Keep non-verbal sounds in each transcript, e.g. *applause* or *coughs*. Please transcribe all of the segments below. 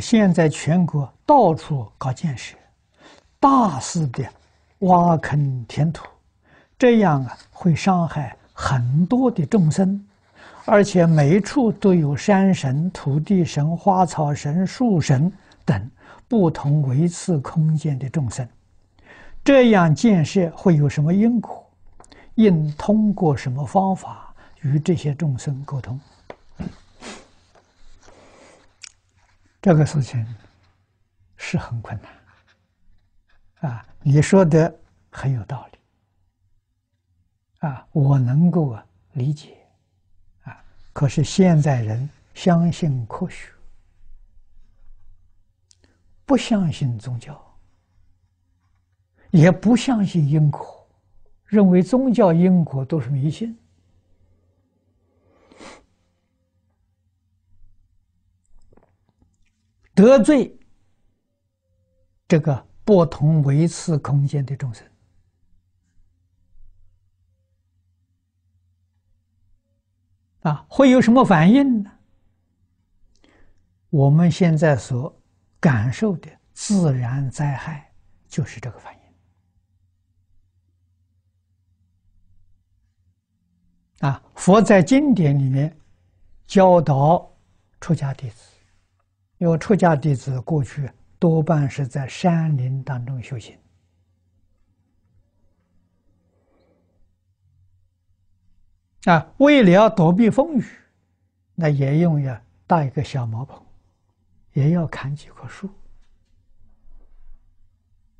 现在全国到处搞建设，大肆的挖坑填土，这样啊会伤害很多的众生，而且每处都有山神、土地神、花草神、树神等不同维次空间的众生。这样建设会有什么因果？应通过什么方法与这些众生沟通？这个事情是很困难啊！你说的很有道理啊，我能够啊理解啊。可是现在人相信科学，不相信宗教，也不相信因果，认为宗教因果都是迷信。得罪这个不同维次空间的众生啊，会有什么反应呢？我们现在所感受的自然灾害就是这个反应啊！佛在经典里面教导出家弟子。因为出家弟子过去多半是在山林当中修行，啊，为了躲避风雨，那也用要搭一个小茅棚，也要砍几棵树，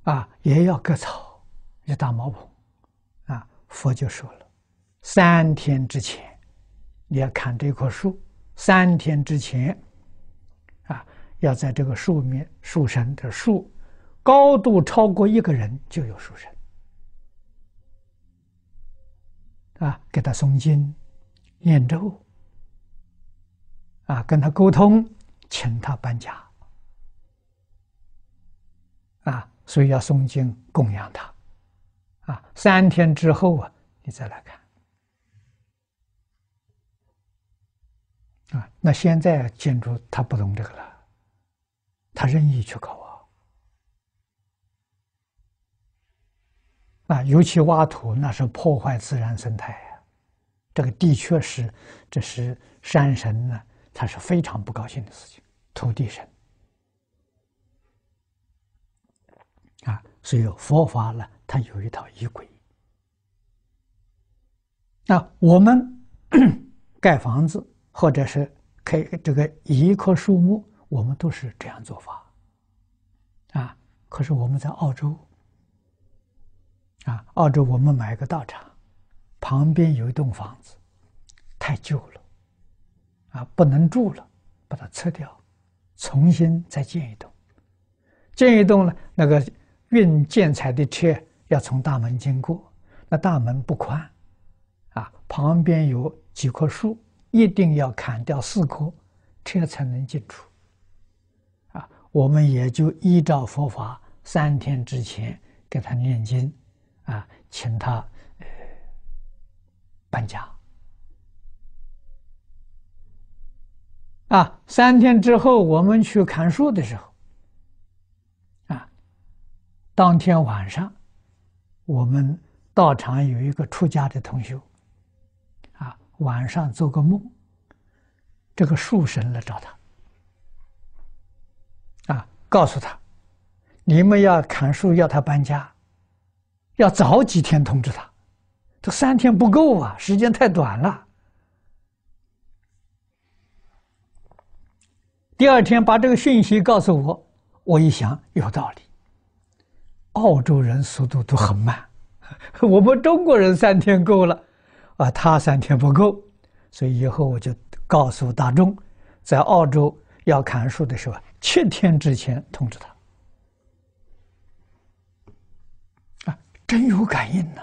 啊，也要割草，要搭茅棚，啊，佛就说了，三天之前你要砍这棵树，三天之前。要在这个树面树神的树高度超过一个人，就有树神啊，给他诵经、念咒啊，跟他沟通，请他搬家啊，所以要诵经供养他啊。三天之后啊，你再来看啊。那现在建筑他不懂这个了。他任意去搞啊！啊，尤其挖土，那是破坏自然生态呀。这个的确是，这是山神呢，他是非常不高兴的事情。土地神啊，所以佛法呢，它有一套仪轨。那我们 *coughs* 盖房子，或者是开这个一棵树木。我们都是这样做法，啊！可是我们在澳洲，啊，澳洲我们买个道场，旁边有一栋房子，太旧了，啊，不能住了，把它拆掉，重新再建一栋。建一栋呢，那个运建材的车要从大门经过，那大门不宽，啊，旁边有几棵树，一定要砍掉四棵，车才能进出。我们也就依照佛法，三天之前给他念经，啊，请他呃搬家，啊，三天之后我们去砍树的时候，啊，当天晚上，我们道场有一个出家的同修，啊，晚上做个梦，这个树神来找他。告诉他，你们要砍树，要他搬家，要早几天通知他。这三天不够啊，时间太短了。第二天把这个讯息告诉我，我一想有道理。澳洲人速度都很慢，*laughs* 我们中国人三天够了，啊，他三天不够，所以以后我就告诉大众，在澳洲要砍树的时候。七天之前通知他，啊，真有感应呐！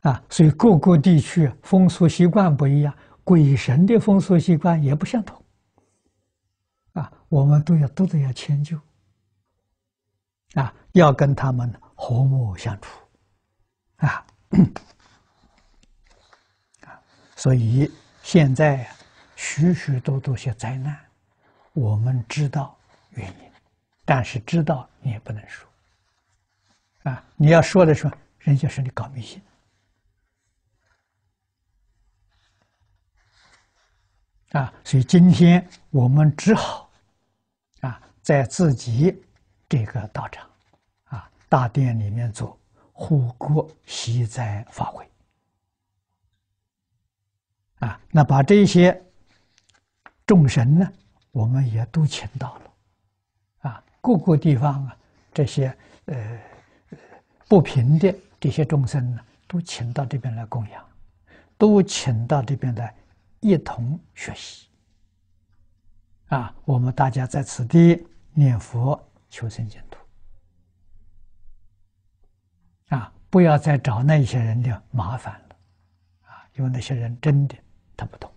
啊，所以各个地区风俗习惯不一样，鬼神的风俗习惯也不相同，啊，我们都要都得要迁就，啊，要跟他们和睦相处，啊。所以现在许许多多些灾难，我们知道原因，但是知道你也不能说。啊，你要说的时候，人家说你搞迷信。啊，所以今天我们只好啊，在自己这个道场啊大殿里面做护国息灾法会啊，那把这些众神呢，我们也都请到了啊，各个地方啊，这些呃不平的这些众生呢，都请到这边来供养，都请到这边来。一同学习啊！我们大家在此地念佛求生净土啊！不要再找那些人的麻烦了啊！因为那些人真的他不懂。